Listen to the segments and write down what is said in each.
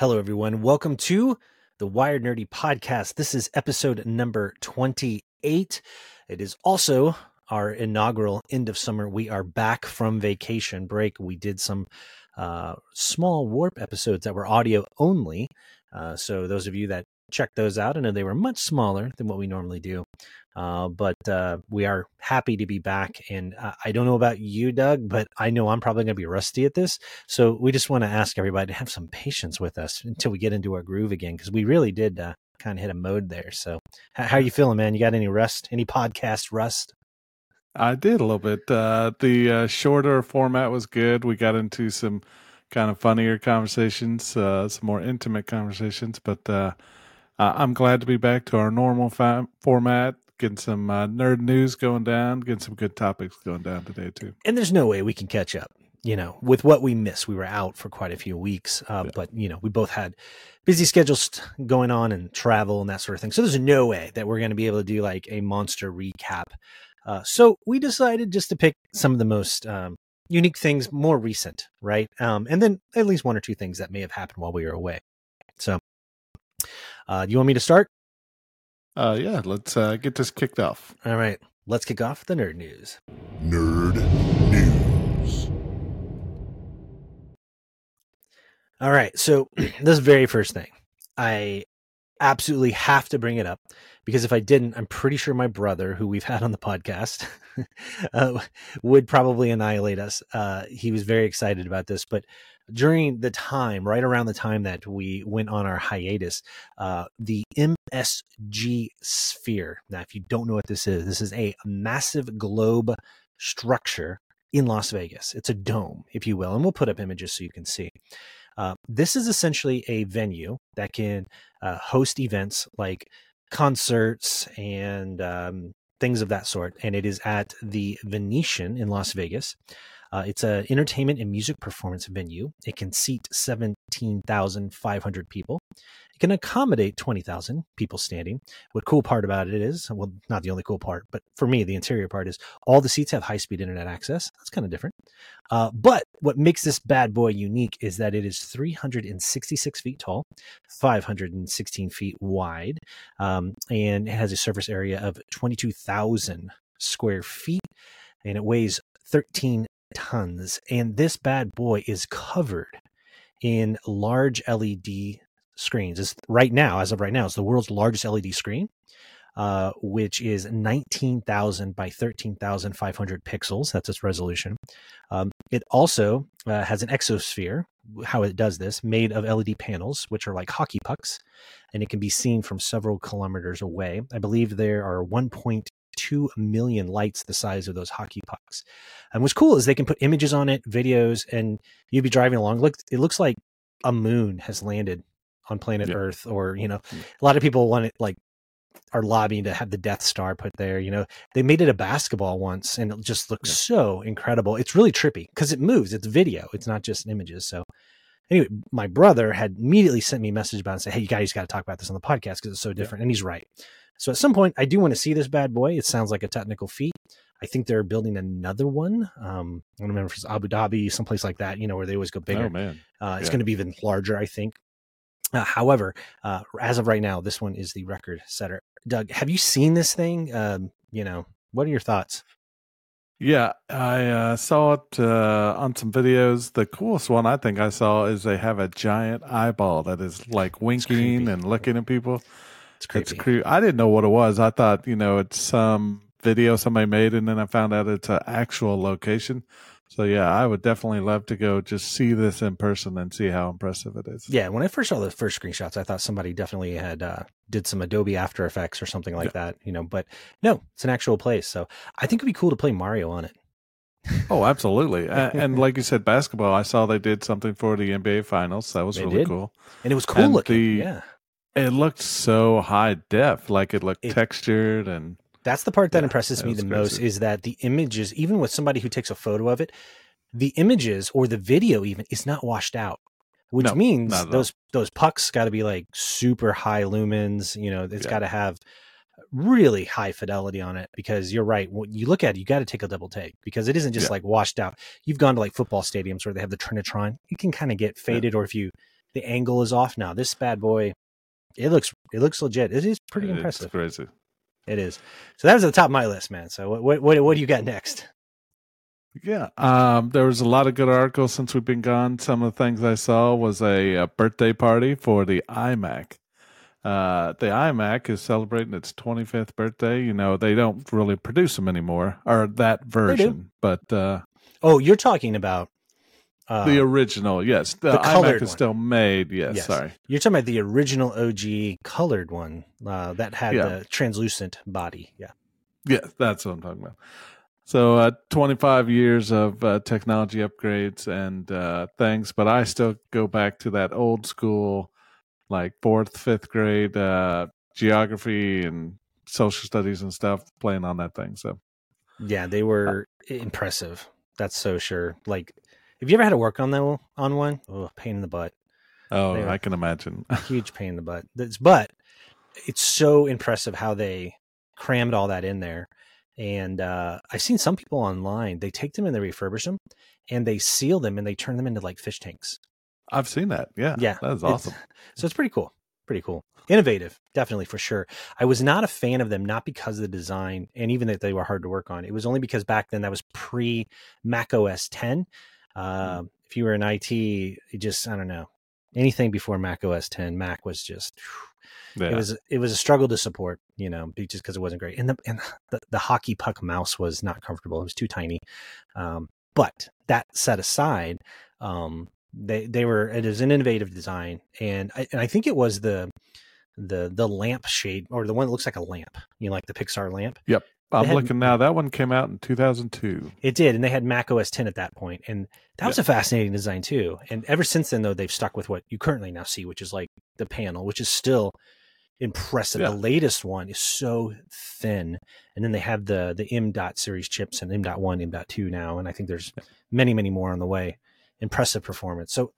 Hello, everyone. Welcome to the Wired Nerdy podcast. This is episode number 28. It is also our inaugural end of summer. We are back from vacation break. We did some uh, small warp episodes that were audio only. Uh, so, those of you that check those out, I know they were much smaller than what we normally do. Uh, but uh, we are happy to be back. And uh, I don't know about you, Doug, but I know I'm probably going to be rusty at this. So we just want to ask everybody to have some patience with us until we get into our groove again, because we really did uh, kind of hit a mode there. So, how, how are you feeling, man? You got any rust? Any podcast rust? I did a little bit. Uh, the uh, shorter format was good. We got into some kind of funnier conversations, some more intimate conversations, but I'm glad to be back to our normal fa- format getting some uh, nerd news going down, getting some good topics going down today too. And there's no way we can catch up. You know, with what we missed, we were out for quite a few weeks, uh, yeah. but you know, we both had busy schedules going on and travel and that sort of thing. So there's no way that we're going to be able to do like a monster recap. Uh, so we decided just to pick some of the most um, unique things, more recent, right? Um, and then at least one or two things that may have happened while we were away. So, uh, do you want me to start? Uh, yeah, let's uh, get this kicked off. All right, let's kick off the nerd news. Nerd news. All right, so this very first thing, I absolutely have to bring it up because if I didn't, I'm pretty sure my brother, who we've had on the podcast, uh, would probably annihilate us. Uh, he was very excited about this, but during the time, right around the time that we went on our hiatus, uh, the MSG Sphere. Now, if you don't know what this is, this is a massive globe structure in Las Vegas. It's a dome, if you will, and we'll put up images so you can see. Uh, this is essentially a venue that can uh, host events like concerts and um, things of that sort, and it is at the Venetian in Las Vegas. Uh, it's an entertainment and music performance venue. It can seat 17,500 people. It can accommodate 20,000 people standing. What cool part about it is, well, not the only cool part, but for me, the interior part is all the seats have high speed internet access. That's kind of different. Uh, but what makes this bad boy unique is that it is 366 feet tall, 516 feet wide, um, and it has a surface area of 22,000 square feet and it weighs 13 tons. And this bad boy is covered in large LED screens. It's right now, as of right now, it's the world's largest LED screen. Uh, which is 19,000 by 13,500 pixels. That's its resolution. Um, it also uh, has an exosphere, how it does this, made of LED panels, which are like hockey pucks, and it can be seen from several kilometers away. I believe there are 1.2 2 million lights the size of those hockey pucks. And what's cool is they can put images on it, videos, and you'd be driving along. Look, it looks like a moon has landed on planet yeah. Earth, or, you know, hmm. a lot of people want it like are lobbying to have the Death Star put there. You know, they made it a basketball once and it just looks yeah. so incredible. It's really trippy because it moves. It's video. It's not just images. So anyway, my brother had immediately sent me a message about it and said, Hey, you guys got to talk about this on the podcast because it's so different. Yeah. And he's right. So at some point, I do want to see this bad boy. It sounds like a technical feat. I think they're building another one. Um, I don't remember if it's Abu Dhabi, someplace like that, you know, where they always go bigger. Oh, man. Uh, it's going to be even larger, I think. Uh, however, uh, as of right now, this one is the record setter. Doug, have you seen this thing? Um, you know, what are your thoughts? Yeah, I uh, saw it uh, on some videos. The coolest one I think I saw is they have a giant eyeball that is like winking and looking at people. It's creepy. It's creepy. I didn't know what it was. I thought, you know, it's some video somebody made, and then I found out it's an actual location. So yeah, I would definitely love to go just see this in person and see how impressive it is. Yeah, when I first saw the first screenshots, I thought somebody definitely had uh, did some Adobe After Effects or something like yeah. that, you know. But no, it's an actual place. So I think it'd be cool to play Mario on it. oh, absolutely. and, and, like you said, basketball. I saw they did something for the NBA Finals. That was they really did. cool, and it was cool and looking. The, yeah, it looked so high def, like it looked it, textured and that's the part that yeah, impresses that me the crazy. most is that the images, even with somebody who takes a photo of it, the images or the video even is not washed out. Which no, means those those pucks got to be like super high lumens. You know, it's yeah. got to have really high fidelity on it because you're right. When you look at it, you got to take a double take because it isn't just yeah. like washed out. You've gone to like football stadiums where they have the Trinitron. You can kind of get faded, or if you the angle is off. Now this bad boy, it looks it looks legit. It is pretty It's impressive. crazy. It is. So that was at the top of my list, man. So what what what, what do you got next? Yeah, um, there was a lot of good articles since we've been gone. Some of the things I saw was a, a birthday party for the iMac. Uh, the iMac is celebrating its 25th birthday. You know, they don't really produce them anymore, or that version, but uh, Oh, you're talking about uh, the original, yes, the, the iMac is one. still made. Yes, Yes. sorry. you're talking about the original OG colored one uh, that had Yeah. the translucent body. Yeah. Yeah, that's what I'm talking about. So, uh, 25 years of uh, technology upgrades and uh, things, but I still go back to that old school, like fourth, fifth grade uh, geography and social studies and stuff, playing on that thing. So, Yeah, they were impressive. That's so sure. Like, have you ever had to work on that on one? Oh, pain in the butt. oh, They were- I can imagine. Huge pain in the butt. That's, but it's so impressive how they crammed all that in there. And uh, I've seen some people online. They take them and they refurbish them, and they seal them and they turn them into like fish tanks. I've seen that. Yeah, Yeah, that is it's- awesome. So it's pretty cool. Pretty cool. Innovative, definitely for sure. I was not a fan of them, not because of the design and even that they were hard to work on. It was only because back then that was pre Mac OS 10. Uh, if you were in IT, it just, I don't know, anything before Mac OS 10, Mac was just, Yeah, it was, it was a struggle to support, you know, just because it wasn't great. And the, and the, the hockey puck mouse was not comfortable. It was too tiny. Um, but that set aside, um, they they were it is an innovative design, and I, and I think it was the the the lamp shade or the one that looks like a lamp, you know, like the Pixar lamp. I'm had- looking now. That one came out in 2002. It did, and they had Mac OS 10 at that point, and that was a fascinating design too. And ever since then, though, they've stuck with what you currently now see, which is like the panel, which is still impressive. Yeah. The latest one is so thin, and then they have the the M dot series chips and M dot one, M dot two now, and I think there's many, many more on the way. Impressive performance. So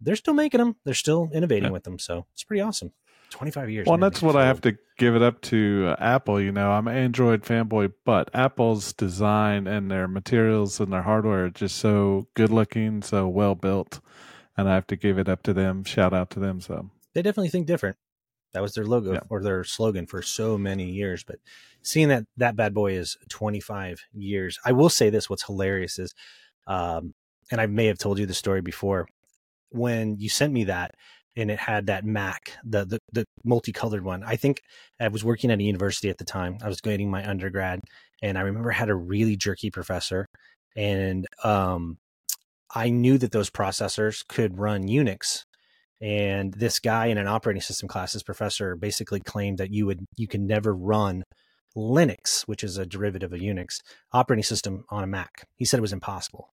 they're still making them. They're still innovating Yeah. with them. So it's pretty awesome. Twenty five years. Well, man, that's what I have to give it up to uh, Apple. You know, I'm an Android fanboy, but Apple's design and their materials and their hardware are just so good looking, so well built, and I have to give it up to them. Shout out to them. So, they definitely think different. That was their logo Yeah. or their slogan for so many years. But seeing that that bad boy is 25 years, I will say this: what's hilarious is, um, and I may have told you the story before, when you sent me that and it had that Mac, the the, the multicolored one. I think I was working at a university at the time. I was grading my undergrad, and I remember I had a really jerky professor, and um, I knew that those processors could run Unix and this guy in an operating system class this professor basically claimed that you would you can never run linux which is a derivative of unix operating system on a mac he said it was impossible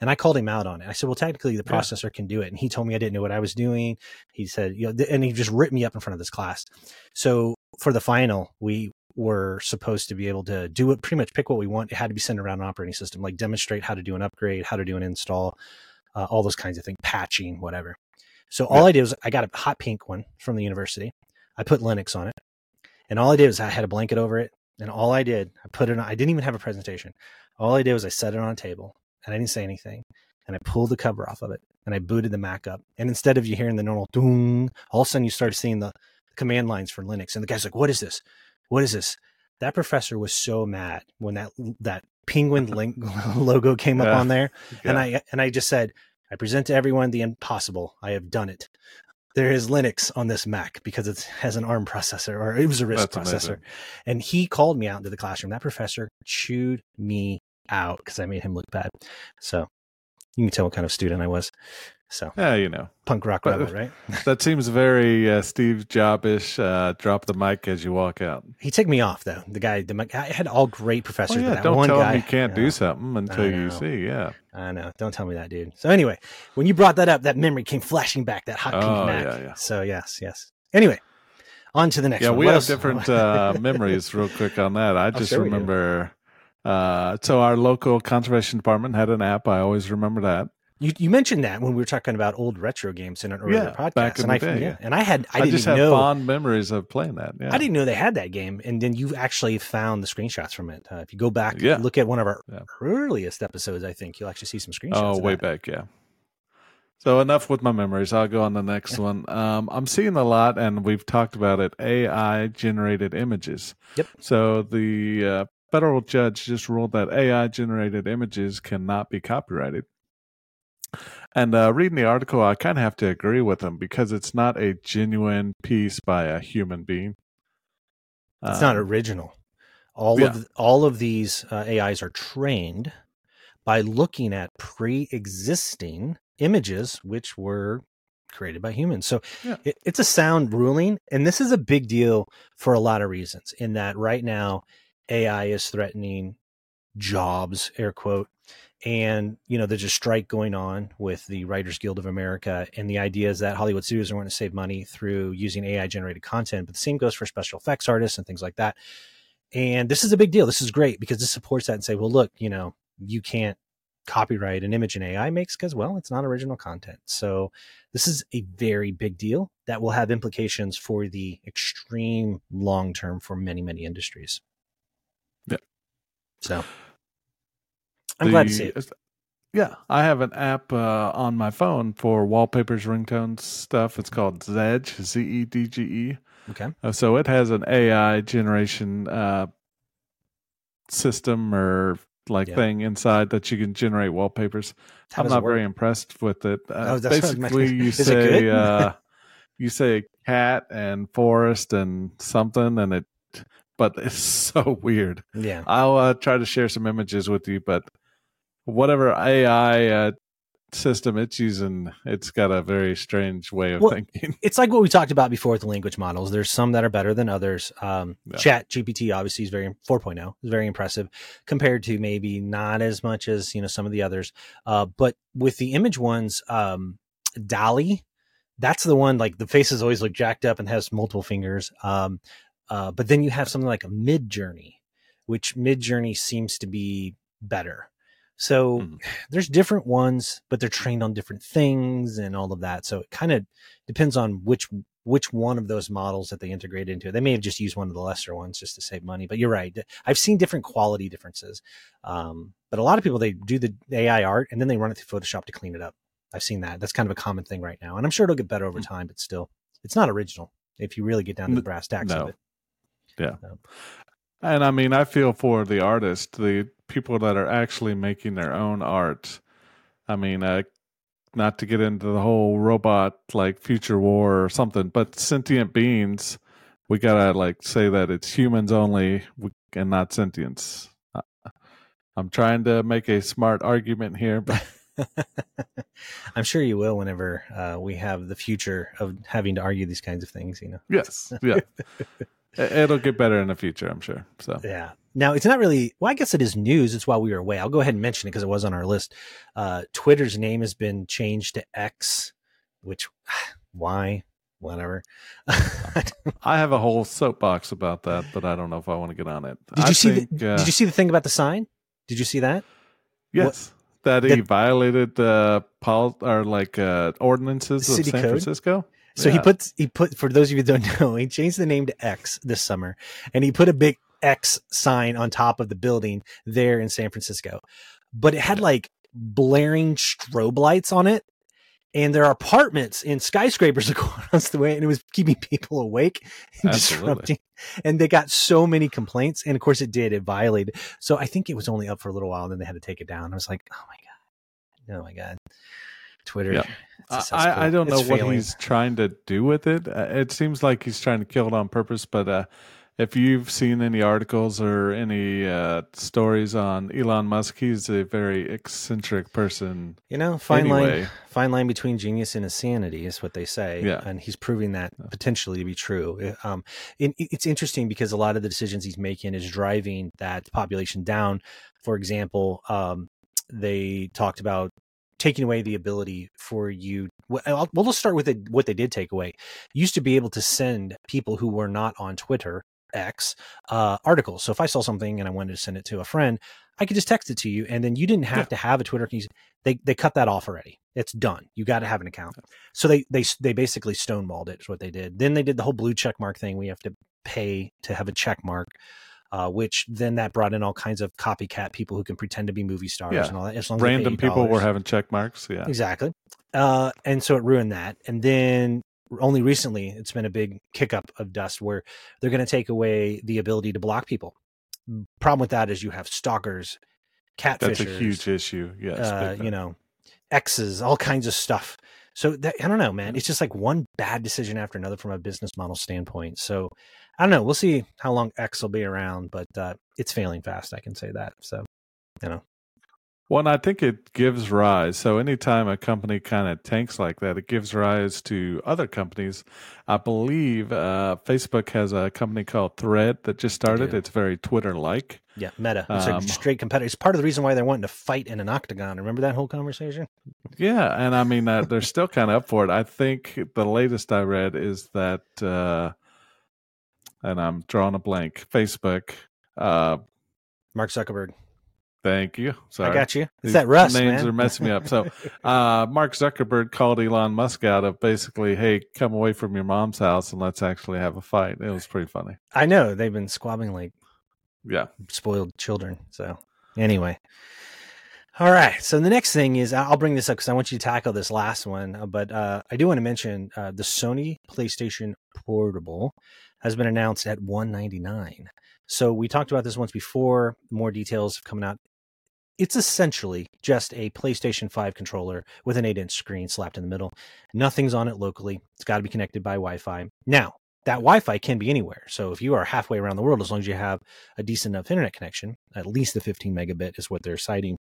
and i called him out on it. I said well technically the Yeah. processor can do it. And he told me i didn't know what i was doing. He said you know and he just ripped me up in front of this class. So for the final we were supposed to be able to do it pretty much pick what we want. It had to be sent around an operating system like demonstrate how to do an upgrade how to do an install uh, all those kinds of things patching whatever. So all I did was I got a hot pink one from the university. I put Linux on it, and all I did was I had a blanket over it, and all I did I put it. on I didn't even have a presentation. All I did was I set it on a table, and I didn't say anything, and I pulled the cover off of it, and I booted the Mac up. And instead of you hearing the normal doom, all of a sudden you started seeing the command lines for Linux, and the guy's like, "What is this? What is this?" That professor was so mad when that that penguin link logo came up Yeah. on there and. I and I just said, I present to everyone the impossible. I have done it. There is Linux on this Mac because it has an ARM processor, or it was a RISC That's processor. amazing. And he called me out into the classroom. That professor chewed me out because I made him look bad. So you can tell what kind of student I was. So yeah, you know, punk rock But- rebel, right? that seems very uh, Steve Jobish. Uh, drop the mic as you walk out. He took me off though. The guy, the I had all great professors. Well, yeah, that don't tell guy, him you can't yeah. do something until you see. Yeah. I know. Don't tell me that, dude. So anyway, when you brought that up, that memory came flashing back. That hot pink Oh, Mac. yeah, yeah. So yes, yes. Anyway, on to the next yeah, one. we What have else? different uh, memories. Real quick on that, I just sure remember. Uh, so our local conservation department had an app. I always remember that. You, you mentioned that when we were talking about old retro games in an earlier Yeah, podcast, back in and the I day, yeah, and I had I, I, didn't just have know fond memories of playing that. Yeah. I didn't know they had that game, and then you actually found the screenshots from it. Uh, if you go back, Yeah. look at one of our earliest episodes, I think you'll actually see some screenshots. Oh, way that. back, yeah. So enough with my memories. I'll go on the next one. Um, I'm seeing a lot, and we've talked about it. AI generated images. Yep. So the uh, federal judge just ruled that AI generated images cannot be copyrighted. And uh, reading the article, I kind of have to agree with him because it's not a genuine piece by a human being. It's not Um, original. All yeah. of all of these uh, AIs are trained by looking at pre-existing images which were created by humans. So Yeah. it, it's a sound ruling, and this is a big deal for a lot of reasons. In that, right now, AI is threatening jobs, air quote, and you know there's a strike going on with the Writers Guild of America, and the idea is that Hollywood studios are going to save money through using AI generated content, but the same goes for special effects artists and things like that. And this is a big deal. This is great because this supports that and say, well, look, you know, you can't copyright an image an AI makes because, well, it's not original content. So this is a very big deal that will have implications for the extreme long term for many, many industries. So I'm glad to see it. Yeah, I have an app uh, on my phone for wallpapers, ringtones stuff. It's called Zedge, Z E D G E. Okay. Uh, so it has an AI generation uh, system or like Yeah. thing inside that you can generate wallpapers. How I'm not very impressed with it. Uh, Oh, basically, you say uh, you say cat and forest and something, and it, but it's so weird. Yeah. I'll uh, try to share some images with you, but whatever AI uh, system it's using, it's got a very strange way of Well, thinking. it's like what we talked about before with the language models. There's some that are better than others. Um, Yeah. Chat GPT obviously is very 4.0 is very impressive compared to maybe not as much as you know some of the others. Uh, but with the image ones, um, DALL-E, that's the one like the faces always look jacked up and has multiple fingers. Um, uh, but then you have something like a Midjourney, which Midjourney seems to be better. So Mhm. there's different ones, but they're trained on different things and all of that. So it kind of depends on which which one of those models that they integrate into it. They may have just used one of the lesser ones just to save money. But you're right. I've seen different quality differences. Um, but a lot of people they do the AI art and then they run it through Photoshop to clean it up. I've seen that. That's kind of a common thing right now, and I'm sure it'll get better over Mm. time. But still, it's not original if you really get down to the brass tacks no. of it. And I mean, I feel for the artist, the people that are actually making their own art. I mean, uh, not to get into the whole robot like future war or something, but sentient beings, we gotta like say that it's humans only we- and not sentience. Uh, I'm trying to make a smart argument here, but I'm sure you will whenever uh, we have the future of having to argue these kinds of things. You know. yes, yeah, it'll get better in the future, I'm sure. So Yeah. Now it's not really. Well, I guess it is news. It's while we were away. I'll go ahead and mention it because it was on our list. Uh, Twitter's name has been changed to X, which why, whatever. I have a whole soapbox about that, but I don't know if I want to get on it. did I you see? think, the, uh, did you see the thing about the sign? Did you see that? Yes, that he that- violated uh, pol- or like uh, ordinances of San code? Francisco. So he puts he put for those of you that don't know, he changed the name to X this summer, and he put a big X sign on top of the building there in San Francisco. But it had like blaring strobe lights on it, and there are apartments and skyscrapers across the way, and it was keeping people awake and Absolutely. disrupting. And they got so many complaints, and of course it did. It violated. So I think it was only up for a little while, and then they had to take it down. I was like, oh my god, oh my god, Twitter. Yeah. it's a I, cesspool. I don't know It's what failing. he's trying to do with it. Uh, it seems like he's trying to kill it on purpose. But uh, if you've seen any articles or any uh, stories on Elon Musk, he's a very eccentric person. You know, fine line, fine line between genius and insanity is what they say. Yeah. and he's proving that potentially to be true. Um, it- it's interesting because a lot of the decisions he's making is driving that population down. For example, um, they talked about taking away the ability for you. Well, well, let's start with it, what they did take away. You used to be able to send people who were not on Twitter X uh, articles. So if I saw something and I wanted to send it to a friend, I could just text it to you, and then you didn't have Yeah. to have a Twitter. They they cut that off already. It's done. You got to have an account. So they they they basically stonewalled it. Is what they did. Then they did the whole blue check mark thing. We have to pay to have a check mark. Uh, which then that brought in all kinds of copycat people who can pretend to be movie stars Yeah. and all that. As long as Random people were having check marks. Yeah. Exactly. Uh, and so it ruined that. And then only recently, it's been a big kick up of dust where they're going to take away the ability to block people. Problem with that is you have stalkers, catfishers, That's a huge issue. Yes. uh, you know, exes, all kinds of stuff. So that, I don't know, man. It's just like one bad decision after another from a business model standpoint. So I don't know. We'll see how long X will be around, but uh, it's failing fast. I can say that. So Well, and I think it gives rise. So anytime a company kind of tanks like that, it gives rise to other companies. I believe uh, Facebook has a company called Thread that just started. It's very Twitter-like. yeah, Meta. It's Um, a straight competitor. It's part of the reason why they're wanting to fight in an octagon. Remember that whole conversation? Yeah, and I mean uh, they're still kind of up for it. I think the latest I read is that, uh, and I'm drawing a blank. Facebook. Uh, Mark Zuckerberg. Thank you. Sorry. I got you. It's These that Russ, names man. are messing me up. So, uh, Mark Zuckerberg called Elon Musk out of basically, "Hey, come away from your mom's house and let's actually have a fight." It was pretty funny. I know they've been squabbling like Yeah, spoiled children. So anyway, all right. So the next thing is I'll bring this up because I want you to tackle this last one. uh, But uh, I do want to mention uh, the Sony PlayStation Portable has been announced at 199. So we talked about this once before. More details have come out. It's essentially just a PlayStation 5 controller with an 8 inch screen slapped in the middle. Nothing's on it locally. It's got to be connected by Wi Fi. Now, that Wi Fi can be anywhere. So if you are halfway around the world, as long as you have a decent enough internet connection, at least the 15 megabit is what they're citing,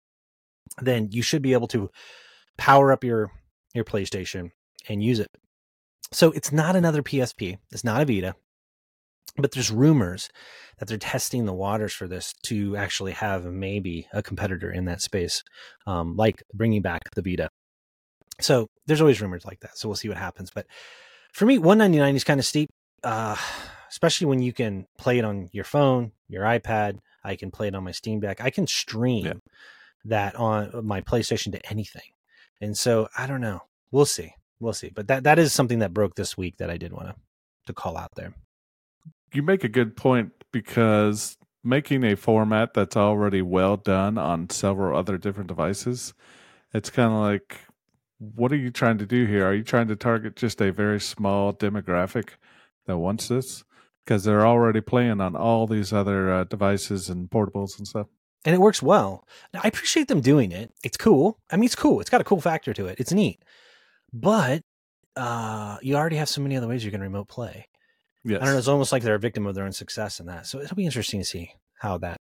then you should be able to power up your your PlayStation and use it. So it's not another PSP. It's not a Vita. But there's rumors that they're testing the waters for this to actually have maybe a competitor in that space, um, like bringing back the Vita. So there's always rumors like that. So we'll see what happens. But for me, 199 is kind of steep, uh, especially when you can play it on your phone, your iPad. I can play it on my Steam Deck. I can stream Yeah. that on my PlayStation to anything. And so I don't know. We'll see. We'll see. But that that is something that broke this week that I did want to to call out there. You make a good point because making a format that's already well done on several other different devices, it's kind of like, what are you trying to do here? Are you trying to target just a very small demographic that wants this? Because they're already playing on all these other uh, devices and portables and stuff. and it works well. Now, I appreciate them doing it. It's cool. I mean, it's cool. It's got a cool factor to it. It's neat, but uh, you already have so many other ways you can remote play. Yes. I don't know. It's almost like they're a victim of their own success in that. So it'll be interesting to see how that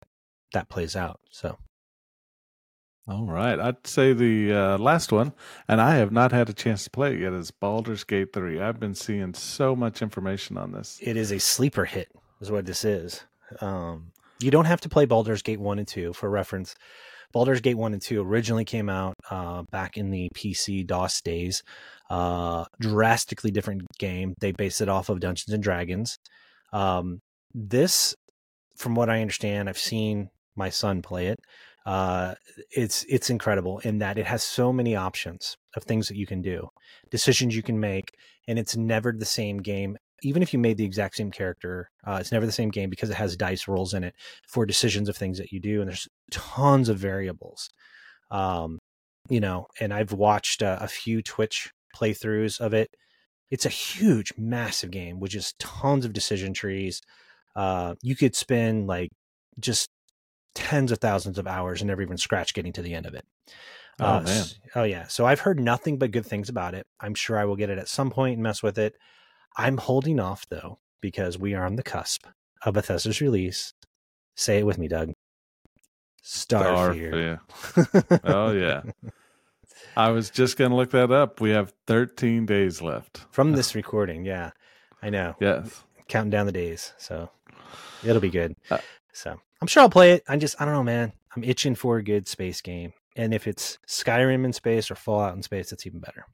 that plays out. So All right. I'd say the uh, last one, and I have not had a chance to play it yet, is Baldur's Gate 3. I've been seeing so much information on this. it is a sleeper hit, is what this is. Um, you don't have to play Baldur's Gate one and two for reference. Baldur's Gate one and two originally came out uh, back in the PC DOS days. Uh, drastically different game. They based it off of Dungeons and Dragons. Um, this, from what I understand, I've seen my son play it. Uh, it's it's incredible in that it has so many options of things that you can do, decisions you can make, and it's never the same game. Even if you made the exact same character, uh, it's never the same game because it has dice rolls in it for decisions of things that you do, and there's tons of variables. Um, you know, and I've watched uh, a few Twitch playthroughs of it. It's a huge, massive game with just tons of decision trees. Uh, you could spend like just tens of thousands of hours and never even scratch getting to the end of it. Oh, Uh, man. s- Oh yeah. So I've heard nothing but good things about it. I'm sure I will get it at some point and mess with it. I'm holding off though because we are on the cusp of Bethesda's release. Say it with me, Doug. Starfield. Starfield. Oh, yeah. I was just going to look that up. We have 13 days left. From this recording, yeah. I know. Yes. Counting down the days. So it'll be good. Uh, so I'm sure I'll play it. I'm just I don't know, man. I'm itching for a good space game. And if it's Skyrim in space or Fallout in space, it's even better.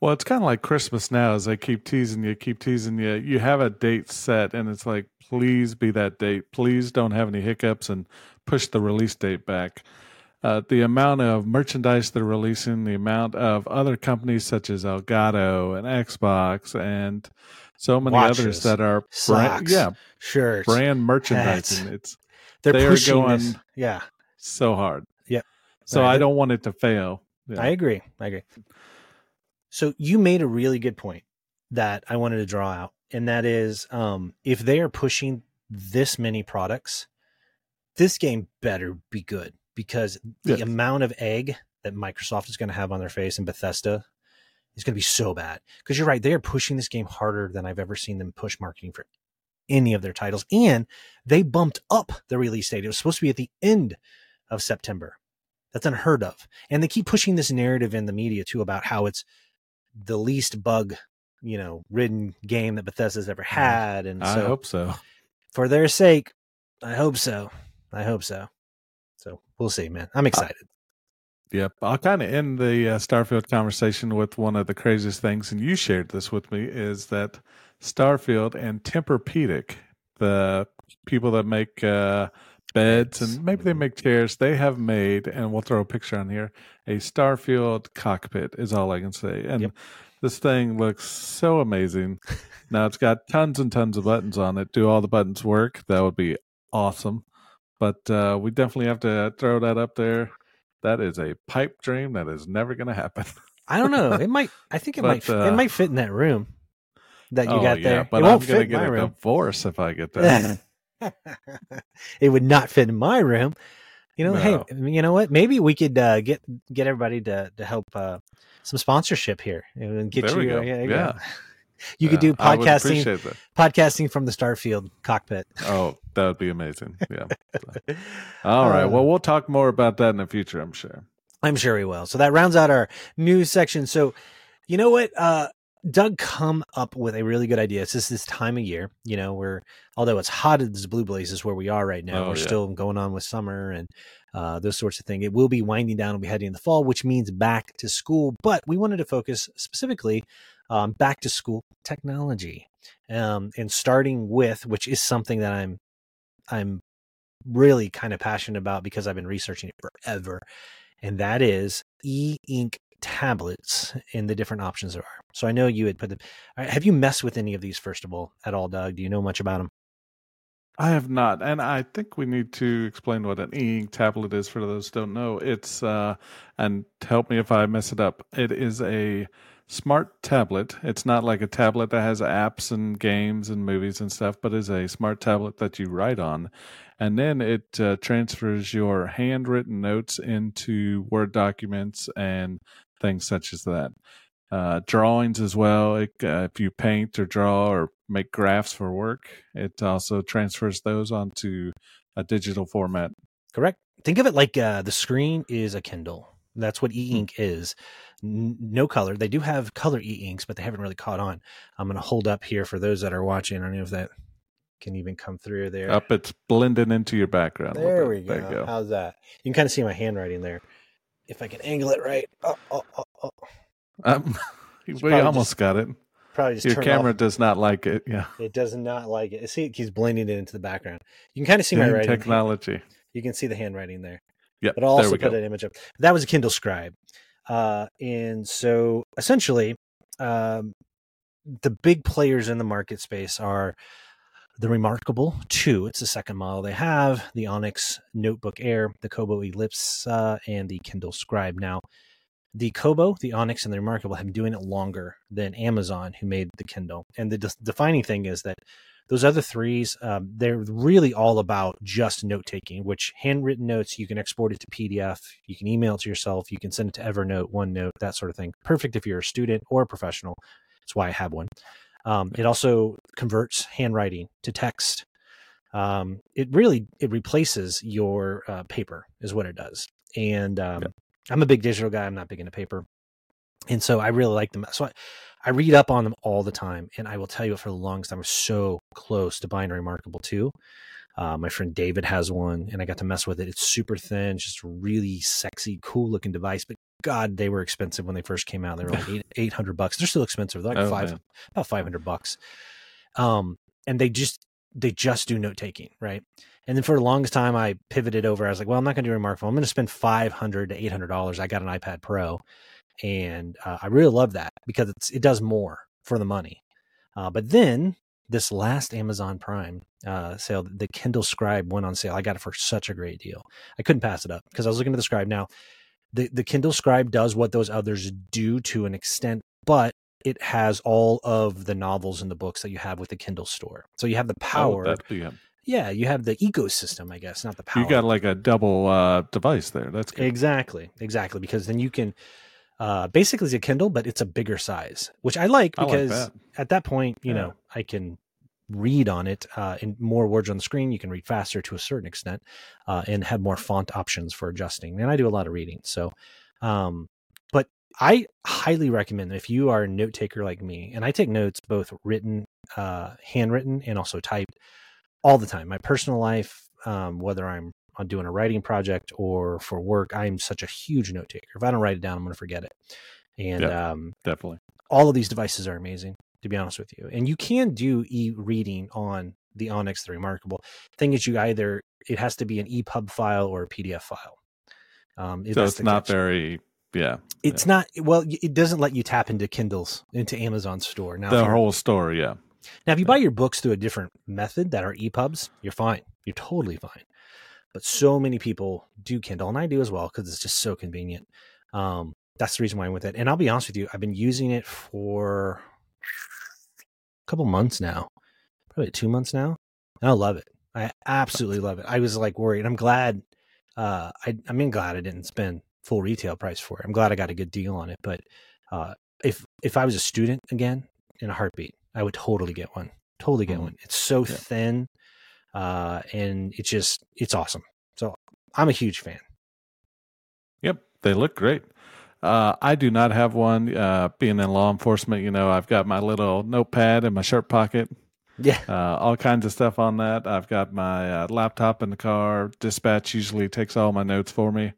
Well, it's kind of like Christmas now as they keep teasing you, keep teasing you. You have a date set, and it's like, please be that date. Please don't have any hiccups and push the release date back. uh, the amount of merchandise they're releasing, the amount of other companies such as Elgato and Xbox and so many Watches, others that are brand, socks, yeah shirts. brand hats. merchandising. It's They're they are going- this. Yeah, so hard. Yep. So Right. I don't want it to fail. Yeah. I agree. I agree. So you made a really good point that I wanted to draw out, and that is um, if they are pushing this many products, this game better be good because the Yes. amount of egg that Microsoft is going to have on their face and Bethesda is going to be so bad. Because you're right, they are pushing this game harder than I've ever seen them push marketing for any of their titles, and they bumped up the release date. It was supposed to be at the end of September. That's unheard of. And they keep pushing this narrative in the media too about how it's the least bug, you know, ridden game that Bethesda's ever had. And I so hope so. for their sake, I hope so. I hope so. So we'll see, man. I'm excited. Yep. I'll kind of end the uh, Starfield conversation with one of the craziest things, and you shared this with me, is that Starfield and Tempur-Pedic, the people that make uh, beds and maybe they make chairs, they have made, and we'll throw a picture on here, a Starfield cockpit is all I can say. And Yep. this thing looks so amazing. now it's got tons and tons of buttons on it. Do all the buttons work? That would be awesome. But uh, we definitely have to throw that up there. That is a pipe dream that is never going to happen. I don't know. It might. I think it But, might. uh, it might fit in that room that you oh, got yeah, there. but it I'm won't going to fit in get a room. divorce if I get that. it would not fit in my room. You know, No. hey, you know what? Maybe we could uh, get get everybody to to help uh, some sponsorship here and get There you. we go. uh, yeah, Yeah. You could do Yeah, I would podcasting podcasting from the Starfield cockpit. Oh, that would be amazing. Yeah. All right. Uh, Well, we'll talk more about that in the future, I'm sure. I'm sure we will. So that rounds out our news section. So, you know what? Uh, Doug come up with a really good idea. It's just this time of year, you know, where although it's hot as blue blazes where we are right now, Oh, we're yeah. still going on with summer and uh, those sorts of things. It will be winding down. We'll be heading in the fall, which means back to school. But we wanted to focus specifically um, back to school technology, um, and starting with which is something that I'm I'm really kind of passionate about because I've been researching it forever, and that is e-ink tablets and the different options there are. So I know you had put them. Have you messed with any of these first of all at all, Doug? Do you know much about them? I have not, and I think we need to explain what an e-ink tablet is for those who don't know. It's uh, and help me if I mess it up. It is a smart tablet. It's not like a tablet that has apps and games and movies and stuff, but is a smart tablet that you write on, and then it uh, transfers your handwritten notes into Word documents and things such as that. Uh, drawings as well. It, uh, if you paint or draw or make graphs for work, it also transfers those onto a digital format. Correct. Think of it like uh, the screen is a Kindle. That's what Hmm. e-ink is. N- no color. They do have color e-inks, but they haven't really caught on. I'm going to hold up here for those that are watching. I don't know if that can even come through there. Up, it's blending into your background. There we go. Go. How's that? You can kind of see my handwriting there. If I can angle it right. Oh, oh, oh, oh. Um, we almost just got it. Probably just Your camera Off. does not like it. Yeah. It does not like it. See, it keeps blending it into the background. You can kind of see my writing. technology. You can see the handwriting there. Yeah, But I'll there also we put go. an image up. That was a Kindle Scribe. Uh, and so essentially, um, the big players in the market space are the Remarkable 2. It's the second model they have, the Onyx Notebook Air, the Kobo Elipsa, uh, and the Kindle Scribe. Now, the Kobo, the Onyx, and the Remarkable have been doing it longer than Amazon, who made the Kindle. And the de- defining thing is that those other threes, um, they're really all about just note taking, which handwritten notes, you can export it to PDF, you can email it to yourself, you can send it to Evernote, OneNote, that sort of thing. Perfect if you're a student or a professional. That's why I have one. Um, it also converts handwriting to text. Um, it really it replaces your uh, paper, is what it does. And um, Yep. I'm a big digital guy. I'm not big into paper, and so I really like them. So I, I read up on them all the time, and I will tell you for the longest time, I was so close to buying a Remarkable 2. Uh, my friend David has one, and I got to mess with it. It's super thin, just really sexy, cool looking device. But God, they were expensive when they first came out. They were like eight eight hundred bucks. They're still expensive. They're like Oh, five man. about five hundred bucks. Um, and they just they just do note taking, right? And then for the longest time, I pivoted over. I was like, well, I'm not going to do a Remarkable. I'm going to spend 500 to $800. I got an iPad Pro. And uh, I really love that because it's, it does more for the money. Uh, but then this last Amazon Prime uh, sale, the Kindle Scribe went on sale. I got it for such a great deal. I couldn't pass it up because I was looking at the Scribe. Now, the, the Kindle Scribe does what those others do to an extent, but it has all of the novels and the books that you have with the Kindle store. So you have the Oh, power. that- yeah. yeah, you have the ecosystem, I guess, not the power. You got like a double uh, device there. That's good. exactly, exactly, because then you can uh, basically it's a Kindle, but it's a bigger size, which I like I like because that. at that point, you Yeah. know, I can read on it uh, in more words on the screen. You can read faster to a certain extent, uh, and have more font options for adjusting. And I do a lot of reading, so. Um, but I highly recommend if you are a note taker like me, and I take notes both written, uh, handwritten, and also typed all the time. My personal life, um, whether I'm on doing a writing project or for work, I'm such a huge note taker. If I don't write it down, I'm going to forget it. And Yeah. um, Definitely. all of these devices are amazing, to be honest with you. And you can do e-reading on the Onyx, the Remarkable. Thing is, you either it has to be an EPUB file or a PDF file. Um, So it's not very, yeah. It's not well. It doesn't let you tap into Kindles into Amazon store now. the whole story, yeah. now, if you buy your books through a different method that are EPUBs, you're fine. You're totally fine. But so many people do Kindle, and I do as well because it's just so convenient. Um, that's the reason why i'm with it. And I'll be honest with you, I've been using it for couple months now, probably two months now, and I love it. I absolutely love it. I was like worried. I'm glad. Uh, I, I mean, glad I didn't spend full retail price for it. I'm glad I got a good deal on it. But uh, if if I was a student again, in a heartbeat, I would totally get one. Totally get Mhm. one. It's so Yeah. thin, uh, and it's just it's awesome. So I'm a huge fan. Yep, they look great. Uh, I do not have one. Uh, being in law enforcement, you know, I've got my little notepad in my shirt pocket, Yeah, uh, all kinds of stuff on that. I've got my uh, laptop in the car. Dispatch usually takes all my notes for me,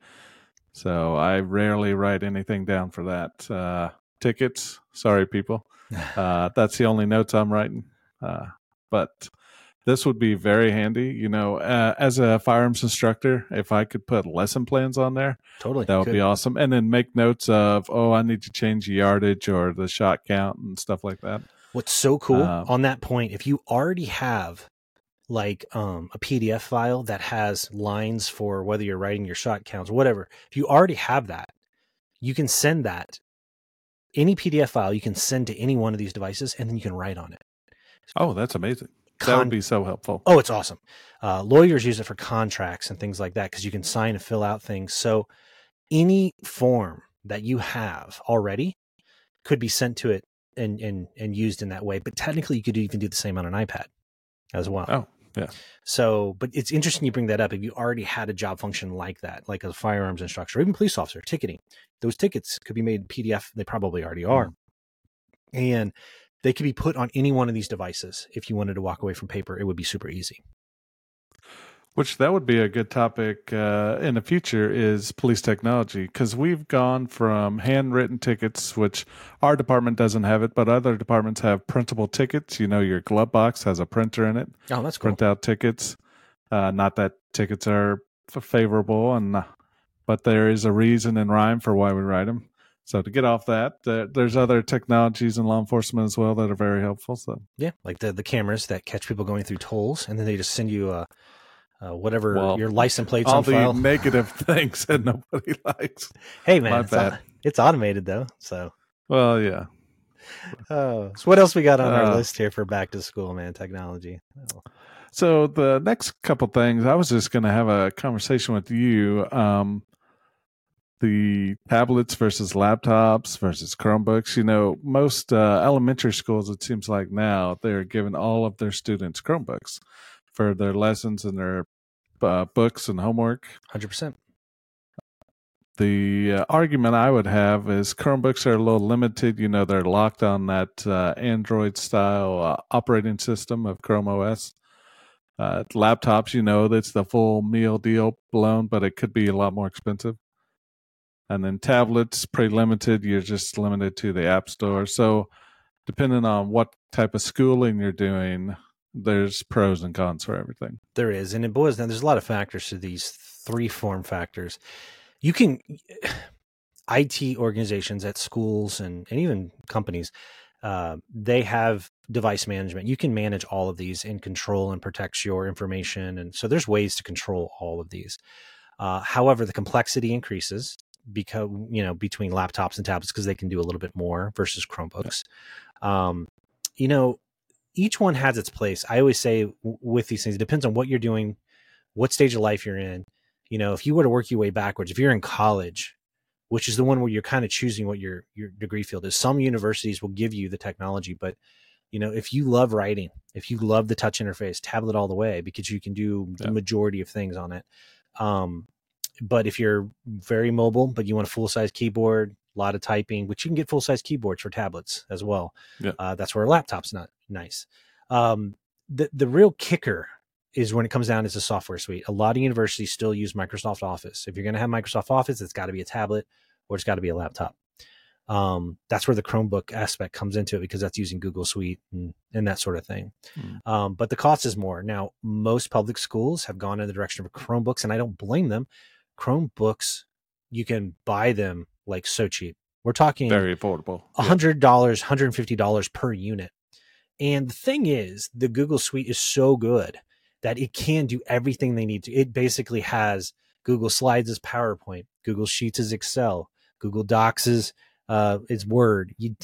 so I rarely write anything down for that. Uh, tickets, sorry, people. Uh, that's the only notes I'm writing. Uh, but this would be very handy. You know, uh, as a firearms instructor, if I could put lesson plans on there, totally. that would Could- be awesome. And then make notes of, oh, I need to change the yardage or the shot count and stuff like that. What's so cool Um, on that point, if you already have like um, a PDF file that has lines for whether you're writing your shot counts whatever, if you already have that, you can send that any PDF file you can send to any one of these devices, and then you can write on it. Oh, that's amazing. That would be so helpful. Oh, it's awesome. Uh, lawyers use it for contracts and things like that because you can sign and fill out things. So any form that you have already could be sent to it and and and used in that way. But technically, you could even do the same on an iPad as well. Oh, yeah. So, but it's interesting you bring that up. If you already had a job function like that, like a firearms instructor, or even police officer ticketing, those tickets could be made PDF. They probably already are, and they could be put on any one of these devices. If you wanted to walk away from paper, it would be super easy. Which that would be a good topic uh, in the future is police technology because we've gone from handwritten tickets, which our department doesn't have it, but other departments have printable tickets. You know, your glove box has a printer in it, Oh, that's cool. print out tickets. Uh, not that tickets are favorable, and but there is a reason and rhyme for why we write them. So to get off that, there, there's other technologies in law enforcement as well that are very helpful. So Yeah, like the the cameras that catch people going through tolls, and then they just send you a, uh whatever Well, your license plates all on the file. negative things that nobody likes. hey man, it's, au- it's automated though. So, Well, yeah. oh, so what else we got on our Uh, list here for back to school, man? Technology. Oh, So the next couple things, I was just going to have a conversation with you. Um, the tablets versus laptops versus Chromebooks. You know, most uh, elementary schools, it seems like now, they're giving all of their students Chromebooks for their lessons and their uh, books and homework. 100%. The uh, argument I would have is Chromebooks are a little limited. You know, they're locked on that uh, Android style uh, operating system of Chrome OS. Uh, laptops, you know, that's the full meal deal blown, but it could be a lot more expensive. And then tablets, pretty limited. You're just limited to the App Store. So, depending on what type of schooling you're doing, there's pros and cons for everything. There is, and it boils down. There's a lot of factors to these three form factors. You can IT organizations at schools and, and even companies, uh, they have device management. You can manage all of these and control and protect your information, and so there's ways to control all of these. Uh, however, the complexity increases because you know between laptops and tablets because they can do a little bit more versus Chromebooks. Um, you know, each one has its place. I always say w- with these things, it depends on what you're doing, what stage of life you're in. You know, if you were to work your way backwards, if you're in college, which is the one where you're kind of choosing what your your degree field is. Some universities will give you the technology, but you know, if you love writing, if you love the touch interface, tablet all the way because you can do yeah. the majority of things on it. Um, but if you're very mobile, but you want a full size keyboard, a lot of typing, which you can get full size keyboards for tablets as well. Yeah. Uh, that's where a laptop's not nice. Um, the the real kicker is when it comes down to the software suite. A lot of universities still use Microsoft Office. If you're going to have Microsoft Office, it's got to be a tablet or it's got to be a laptop. Um, that's where the Chromebook aspect comes into it because that's using Google Suite and, and that sort of thing. Mm. Um, but the cost is more. Now, most public schools have gone in the direction of Chromebooks, and I don't blame them. Chromebooks, you can buy them like so cheap. We're talking very affordable. $100, $150 per unit. And the thing is, the Google Suite is so good that it can do everything they need to. It basically has Google Slides as PowerPoint, Google Sheets as Excel, Google Docs as uh, is Word. You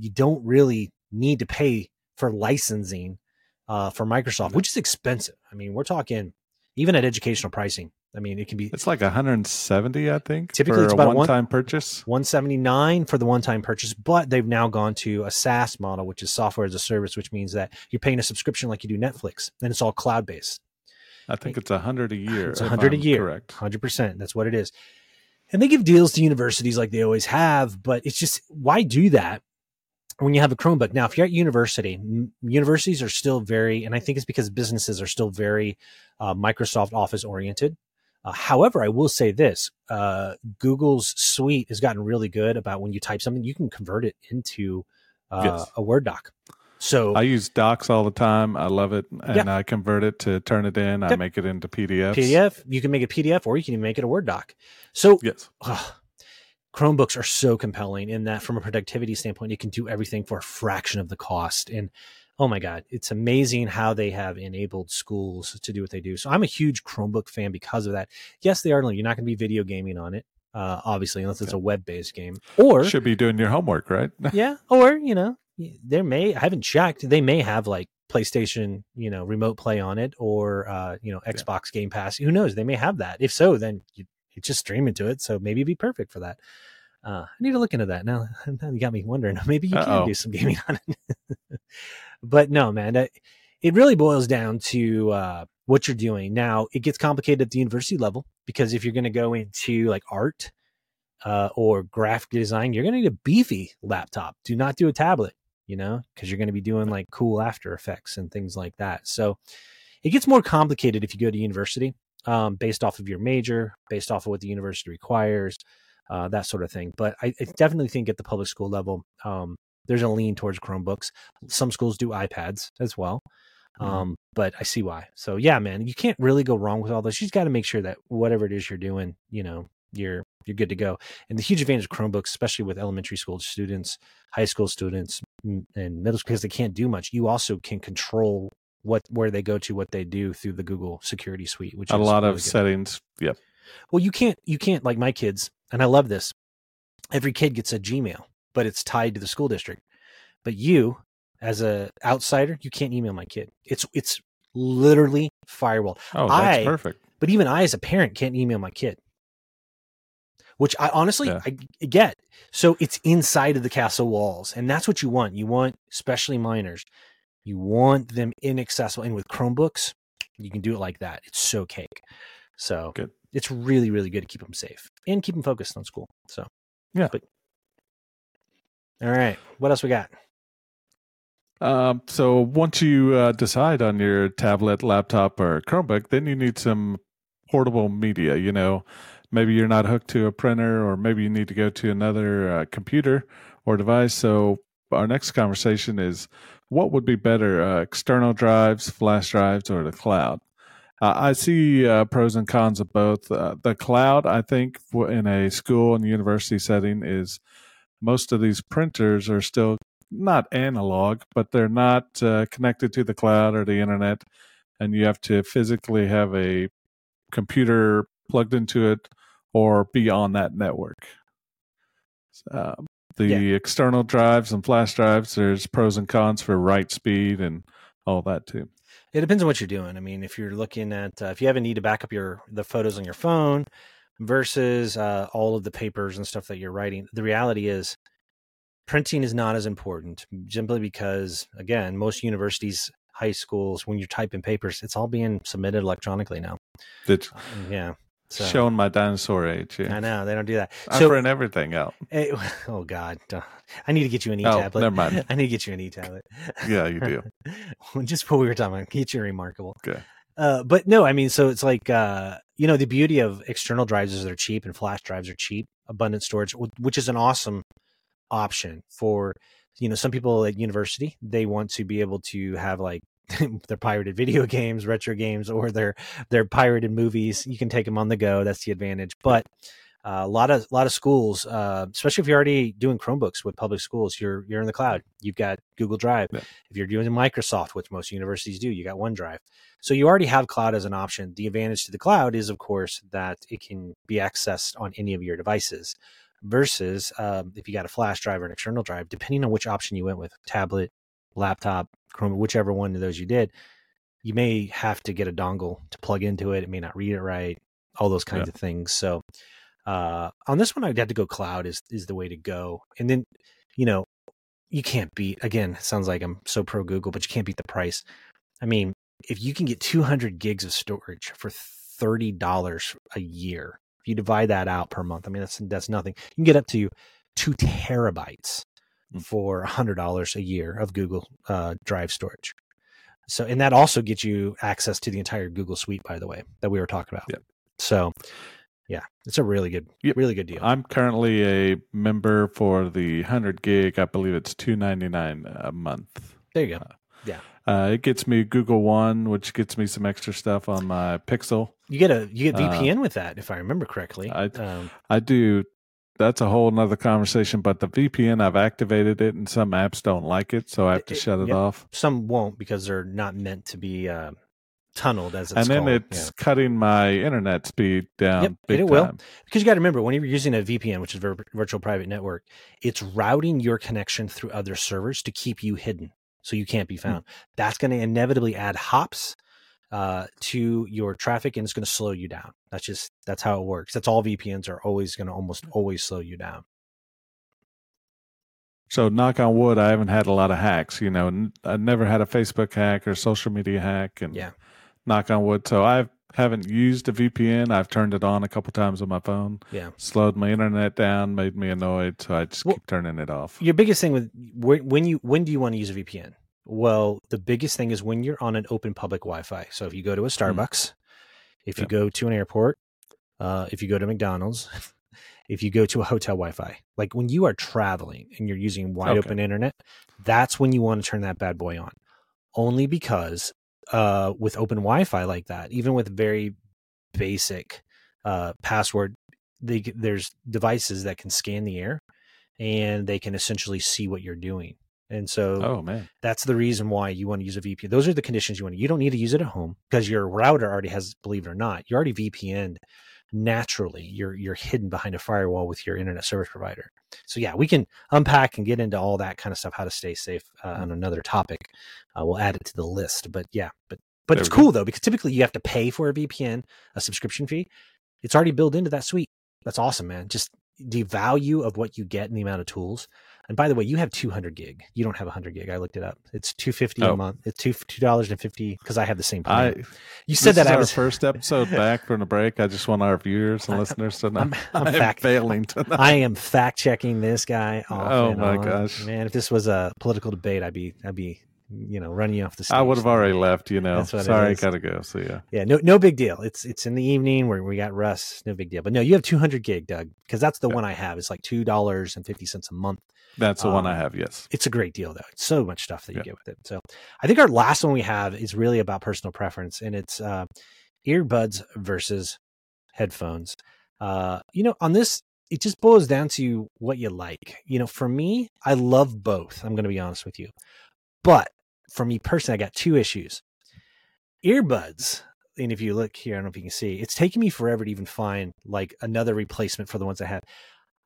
you don't really need to pay for licensing uh, for Microsoft, which is expensive. I mean, we're talking even at educational pricing. I mean, it can be. It's like 170, I think. Typically, it's about a one-time one, purchase. 179 for the one-time purchase, but they've now gone to a SaaS model, which is software as a service, which means that you're paying a subscription like you do Netflix, and it's all cloud-based. I think it's a hundred a year. It's a hundred a year. Correct. Hundred percent. That's what it is. And they give deals to universities like they always have, but it's just why do that when you have a Chromebook? Now, if you're at university, universities are still very, and I think it's because businesses are still very uh, Microsoft Office oriented. Uh, however, I will say this: uh, Google's suite has gotten really good about when you type something, you can convert it into uh, yes. a Word doc. So I use Docs all the time. I love it, and yeah. I convert it to turn it in. I make it into PDF. PDF. You can make a PDF, or you can even make it a Word doc. So yes. Chromebooks are so compelling in that, from a productivity standpoint, you can do everything for a fraction of the cost. And oh my god it's amazing how they have enabled schools to do what they do so i'm a huge chromebook fan because of that yes they are you're not going to be video gaming on it uh, obviously unless it's a web-based game or should be doing your homework right yeah or you know there may i haven't checked they may have like playstation you know remote play on it or uh, you know xbox yeah. game pass who knows they may have that if so then you, you just stream into it so maybe it'd be perfect for that uh, I need to look into that now. Now you got me wondering. Maybe you Uh-oh. can do some gaming on it. But no, man, that, it really boils down to uh, what you're doing. Now it gets complicated at the university level because if you're going to go into like art uh, or graphic design, you're going to need a beefy laptop. Do not do a tablet, you know, because you're going to be doing like cool After Effects and things like that. So it gets more complicated if you go to university, um, based off of your major, based off of what the university requires uh, that sort of thing. But I, I, definitely think at the public school level, um, there's a lean towards Chromebooks. Some schools do iPads as well. Mm-hmm. Um, but I see why. So yeah, man, you can't really go wrong with all this. You just got to make sure that whatever it is you're doing, you know, you're you're good to go. And the huge advantage of Chromebooks, especially with elementary school students, high school students, and middle school, because they can't do much. You also can control what where they go to, what they do through the Google Security Suite, which a lot really of good. settings. Yep. Well, you can't you can't like my kids and I love this. Every kid gets a Gmail, but it's tied to the school district. But you, as a outsider, you can't email my kid. It's it's literally firewall. Oh, that's I, perfect. But even I, as a parent, can't email my kid. Which I honestly yeah. I get. So it's inside of the castle walls, and that's what you want. You want, especially minors, you want them inaccessible. And with Chromebooks, you can do it like that. It's so cake. So good it's really really good to keep them safe and keep them focused on school. So yeah. But, all right, what else we got? Um, so once you uh, decide on your tablet, laptop, or Chromebook, then you need some portable media. You know, maybe you're not hooked to a printer, or maybe you need to go to another uh, computer or device. So our next conversation is what would be better, uh, external drives, flash drives, or the cloud? I see uh, pros and cons of both. Uh, the cloud, I think, in a school and university setting, is most of these printers are still not analog, but they're not uh, connected to the cloud or the internet, and you have to physically have a computer plugged into it or be on that network. Uh, the yeah. external drives and flash drives, there's pros and cons for write speed and all that too. It depends on what you're doing. I mean, if you're looking at uh, if you have a need to back up your the photos on your phone versus uh, all of the papers and stuff that you're writing, the reality is printing is not as important simply because again, most universities, high schools, when you're typing papers, it's all being submitted electronically now. It's, uh, yeah. So, showing my dinosaur age. Yeah. I know they don't do that. I so, print everything out. It, eh, oh God, I need to get you an e tablet. Oh, never mind. I need to get you an e tablet. Yeah, you do. Just what we were talking about. Get you Remarkable. Okay. Uh, but no, I mean, so it's like uh, you know the beauty of external drives is they're cheap and flash drives are cheap, abundant storage, which is an awesome option for you know some people at university. They want to be able to have like their pirated video games, retro games, or their their pirated movies. You can take them on the go. That's the advantage. But uh, a lot of a lot of schools, uh, especially if you're already doing Chromebooks with public schools, you're you're in the cloud. You've got Google Drive. Yeah. If you're doing Microsoft, which most universities do, you got OneDrive. So you already have cloud as an option. The advantage to the cloud is, of course, that it can be accessed on any of your devices. Versus um, if you got a flash drive or an external drive, depending on which option you went with, tablet, laptop, Chrome, whichever one of those you did, you may have to get a dongle to plug into it. It may not read it right, all those kinds yeah. of things. So uh, on this one, I'd have to go cloud is is the way to go. And then, you know, you can't beat again. sounds like I'm so pro Google, but you can't beat the price. I mean, if you can get 200 gigs of storage for thirty dollars a year, if you divide that out per month, I mean that's that's nothing. You can get up to two terabytes for $100 a year of Google uh, Drive storage. So, and that also gets you access to the entire Google Suite, by the way, that we were talking about. Yep. So, yeah, it's a really good, yep. really good deal. I'm currently a member for the 100 gig. I believe it's 2.99 a month. There you go. Uh, yeah. Uh, it gets me Google One, which gets me some extra stuff on my Pixel. You get a you get VPN uh, with that, if I remember correctly. I um, I do that's a whole nother conversation. But the VPN, I've activated it, and some apps don't like it, so I have to it, shut it off. Some won't because they're not meant to be uh, tunneled, as it's and then called. it's yeah. cutting my internet speed down. Yep, it time. will because you got to remember when you're using a VPN, which is vir- virtual private network, it's routing your connection through other servers to keep you hidden, so you can't be hmm. found. Mm. That's going to inevitably add hops uh, to your traffic and it's going to slow you down. That's just that's how it works. That's all VPNs are always going to almost always slow you down. So knock on wood, I haven't had a lot of hacks. You know, I never had a Facebook hack or social media hack, and yeah, knock on wood. So I haven't used a VPN. I've turned it on a couple times on my phone. Yeah, slowed my internet down, made me annoyed, so I just well, keep turning it off. Your biggest thing with when you when do you want to use a VPN? Well, the biggest thing is when you're on an open public Wi-Fi. So if you go to a mm. Starbucks, mm. if you go to an airport, uh, if you go to McDonald's, if you go to a hotel Wi-Fi, like when you are traveling and you're using wide okay. open internet, that's when you want to turn that bad boy on. Only because uh, with open Wi-Fi like that, even with very basic uh, password, they, there's devices that can scan the air and they can essentially see what you're doing. And so oh, man. that's the reason why you want to use a VPN. Those are the conditions you want to. You don't need to use it at home because your router already has, believe it or not, you're already VPN'd naturally. You're you're hidden behind a firewall with your internet service provider. So yeah, we can unpack and get into all that kind of stuff, how to stay safe uh, on another topic. Uh, we'll add it to the list. But yeah, but but there it's cool go. though because typically you have to pay for a VPN, a subscription fee. It's already built into that suite. That's awesome, man. Just the value of what you get and the amount of tools and by the way, you have 200 gig. You don't have 100 gig. I looked it up. It's 250 oh. a month. It's two two dollars and fifty because I have the same plan. I, you said that I was first episode back from the break. I just want our viewers and listeners to know. I'm, I'm, I'm fact, failing to know. I am fact checking this guy. oh my on. gosh, man! If this was a political debate, I'd be I'd be you know, run you off the stage. I would have already left. You know, That's what it sorry, I gotta go. So yeah, Yeah, no, no big deal. It's it's in the evening where we got Russ. No big deal. But no, you have 200 gig, Doug, because that's the Yeah. one I have. It's like two dollars and fifty cents a month. that's the one I Um, have. Yes. It's a great deal though. It's so much stuff that you Yeah. get with it. So I think our last one we have is really about personal preference, and it's uh, earbuds versus headphones. Uh, you know, on this, it just boils down to what you like. You know, for me, I love both. I'm going to be honest with you, but for me personally, I got two issues. Earbuds, and if you look here, I don't know if you can see, it's taking me forever to even find like another replacement for the ones I have.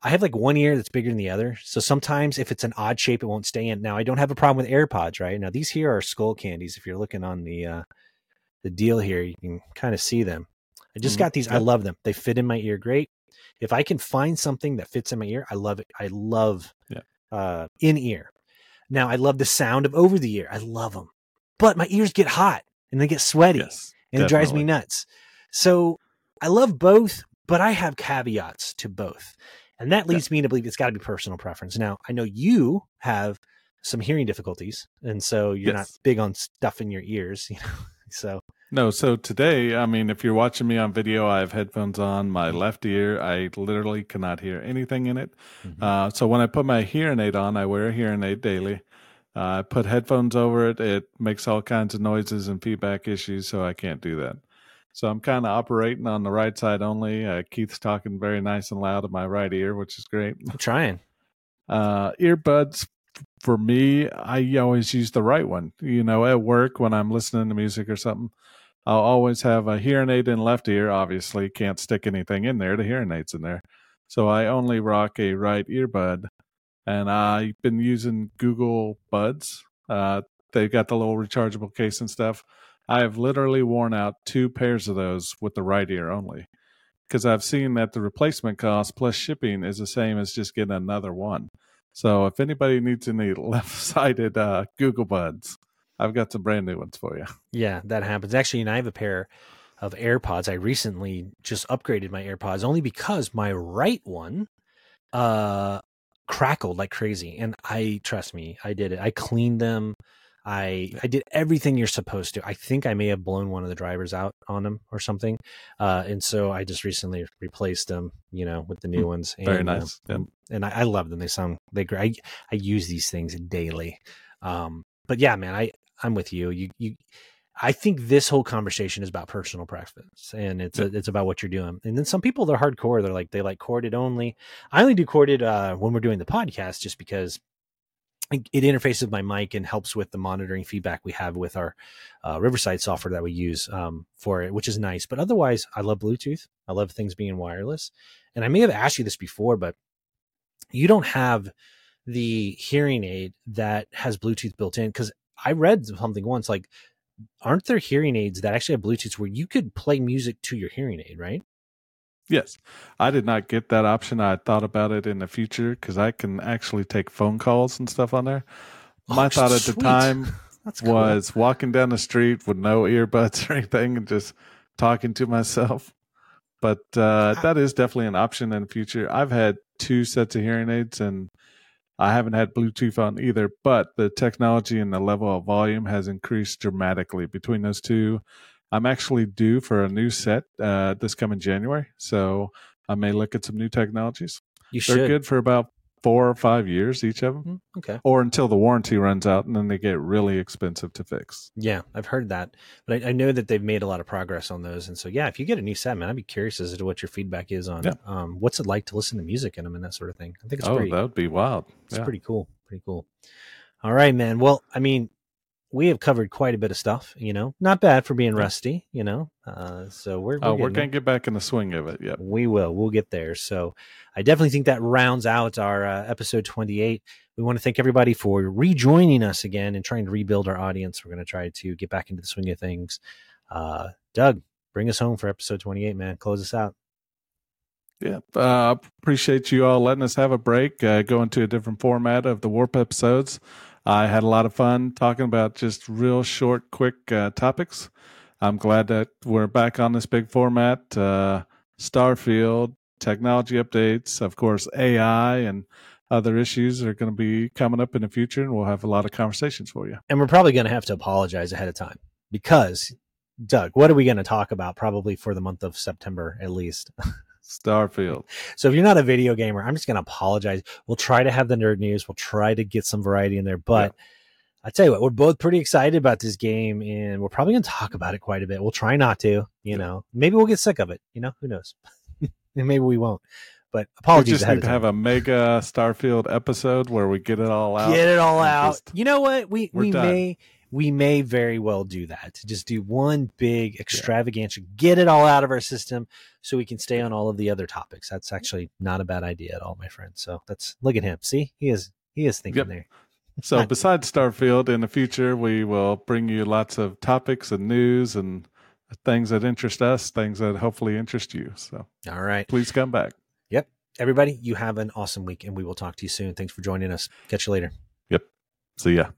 I have like one ear that's bigger than the other. So sometimes if it's an odd shape, it won't stay in. Now I don't have a problem with AirPods, right? Now these here are Skullcandies. If you're looking on the uh the deal here, you can kind of see them. I just Mhm. got these. I love them. They fit in my ear great. If I can find something that fits in my ear, I love it. I love Yeah. uh in ear. Now I love the sound of over the ear. I love them. But my ears get hot and they get sweaty Yes. and it drives me nuts. So I love both, but I have caveats to both. And that leads me to believe it's got to be personal preference. Now, I know you have some hearing difficulties, and so you're not big on stuff in your ears, you know. So No, so today, I mean, if you're watching me on video, I have headphones on my left ear. I literally cannot hear anything in it. Uh, so when I put my hearing aid on, I wear a hearing aid daily. Uh, I put headphones over it. It makes all kinds of noises and feedback issues, so I can't do that. So I'm kind of operating on the right side only. Uh, Keith's talking very nice and loud in my right ear, which is great. I'm trying. Uh, earbuds for me, I always use the right one. You know, at work when I'm listening to music or something, I'll always have a hearing aid in left ear. Obviously, can't stick anything in there. The hearing aid's in there, so I only rock a right earbud. And I've been using Google Buds. Uh, they've got the little rechargeable case and stuff. I have literally worn out two pairs of those with the right ear only because I've seen that the replacement cost plus shipping is the same as just getting another one. So if anybody needs any left-sided uh, Google Buds, I've got some brand new ones for you. Yeah, that happens. Actually, and I have a pair of AirPods. I recently just upgraded my AirPods only because my right one uh crackled like crazy. And I trust me, I did it. I cleaned them. I I did everything you're supposed to. I think I may have blown one of the drivers out on them or something. Uh and so I just recently replaced them, you know, with the new ones. Hmm. Very and, uh, nice. And I, I love them. They sound they great. I, I use these things daily. Um, but yeah, man, I I'm with you. You you. I think this whole conversation is about personal preference, and it's a, it's about what you're doing. And then some people they're hardcore. They're like they like corded only. I only do corded uh, when we're doing the podcast, just because it it interfaces with my mic and helps with the monitoring feedback we have with our uh, Riverside software that we use um, for it, which is nice. But otherwise, I love Bluetooth. I love things being wireless. And I may have asked you this before, but you don't have the hearing aid that has Bluetooth built in because I read something once like, aren't there hearing aids that actually have Bluetooth where you could play music to your hearing aid, right? Yes, I did not get that option. I thought about it in the future because I can actually take phone calls and stuff on there. My Oh, thought at the time cool. was walking down the street with no earbuds or anything and just talking to myself. But uh, that is definitely an option in the future. I've had two sets of hearing aids and I haven't had Bluetooth on either, but the technology and the level of volume has increased dramatically between those two. I'm actually due for a new set uh, this coming January, so I may look at some new technologies. you They're should. good for about four or five years each of them, Mhm, Okay. or until the warranty runs out, and then they get really expensive to fix. Yeah, I've heard that, but I, I know that they've made a lot of progress on those. And so, yeah, if you get a new set, man, I'd be curious as to what your feedback is on Yeah. um, what's it like to listen to music in them and that sort of thing. I think it's oh, pretty, that would be wild. it's Yeah. pretty cool. Pretty cool. All right, man. Well, I mean, we have covered quite a bit of stuff. You know, not bad for being rusty. You know, uh, so we're Oh, we're we're gonna get back in the swing of it. Yep. We will. We'll get there. So I definitely think that rounds out our uh, episode 28. We want to thank everybody for rejoining us again and trying to rebuild our audience. We're going to try to get back into the swing of things. Uh, Doug, bring us home for episode 28, man. Close us out. Yeah. Uh, appreciate you all letting us have a break, uh, go into a different format of the Warp episodes. I had a lot of fun talking about just real short, quick uh, topics. I'm glad that we're back on this big format. Uh, Starfield, technology updates, of course, AI, and other issues are going to be coming up in the future, and we'll have a lot of conversations for you. And we're probably going to have to apologize ahead of time because, Doug, what are we going to talk about probably for the month of September at least? Starfield. So if you're not a video gamer, I'm just going to apologize. We'll try to have the nerd news. We'll try to get some variety in there, but. Yeah. I tell you what, we're both pretty excited about this game, and we're probably going to talk about it quite a bit. We'll try not to, you know. Maybe we'll get sick of it, you know. Who knows? and maybe we won't. But apologies. We just need to have a mega Starfield episode where we get it all out. Get it all out. Just, you know what? We we done. may we may very well do that. To just do one big extravaganza, get it all out of our system, so we can stay on all of the other topics. That's actually not a bad idea at all, my friend. So that's look at him. See, he is he is thinking yep. there. So besides Starfield, in the future, we will bring you lots of topics and news and things that interest us, things that hopefully interest you. So, all right, please come back. Yep, everybody, you have an awesome week, and we will talk to you soon. Thanks for joining us. Catch you later. Yep. See ya.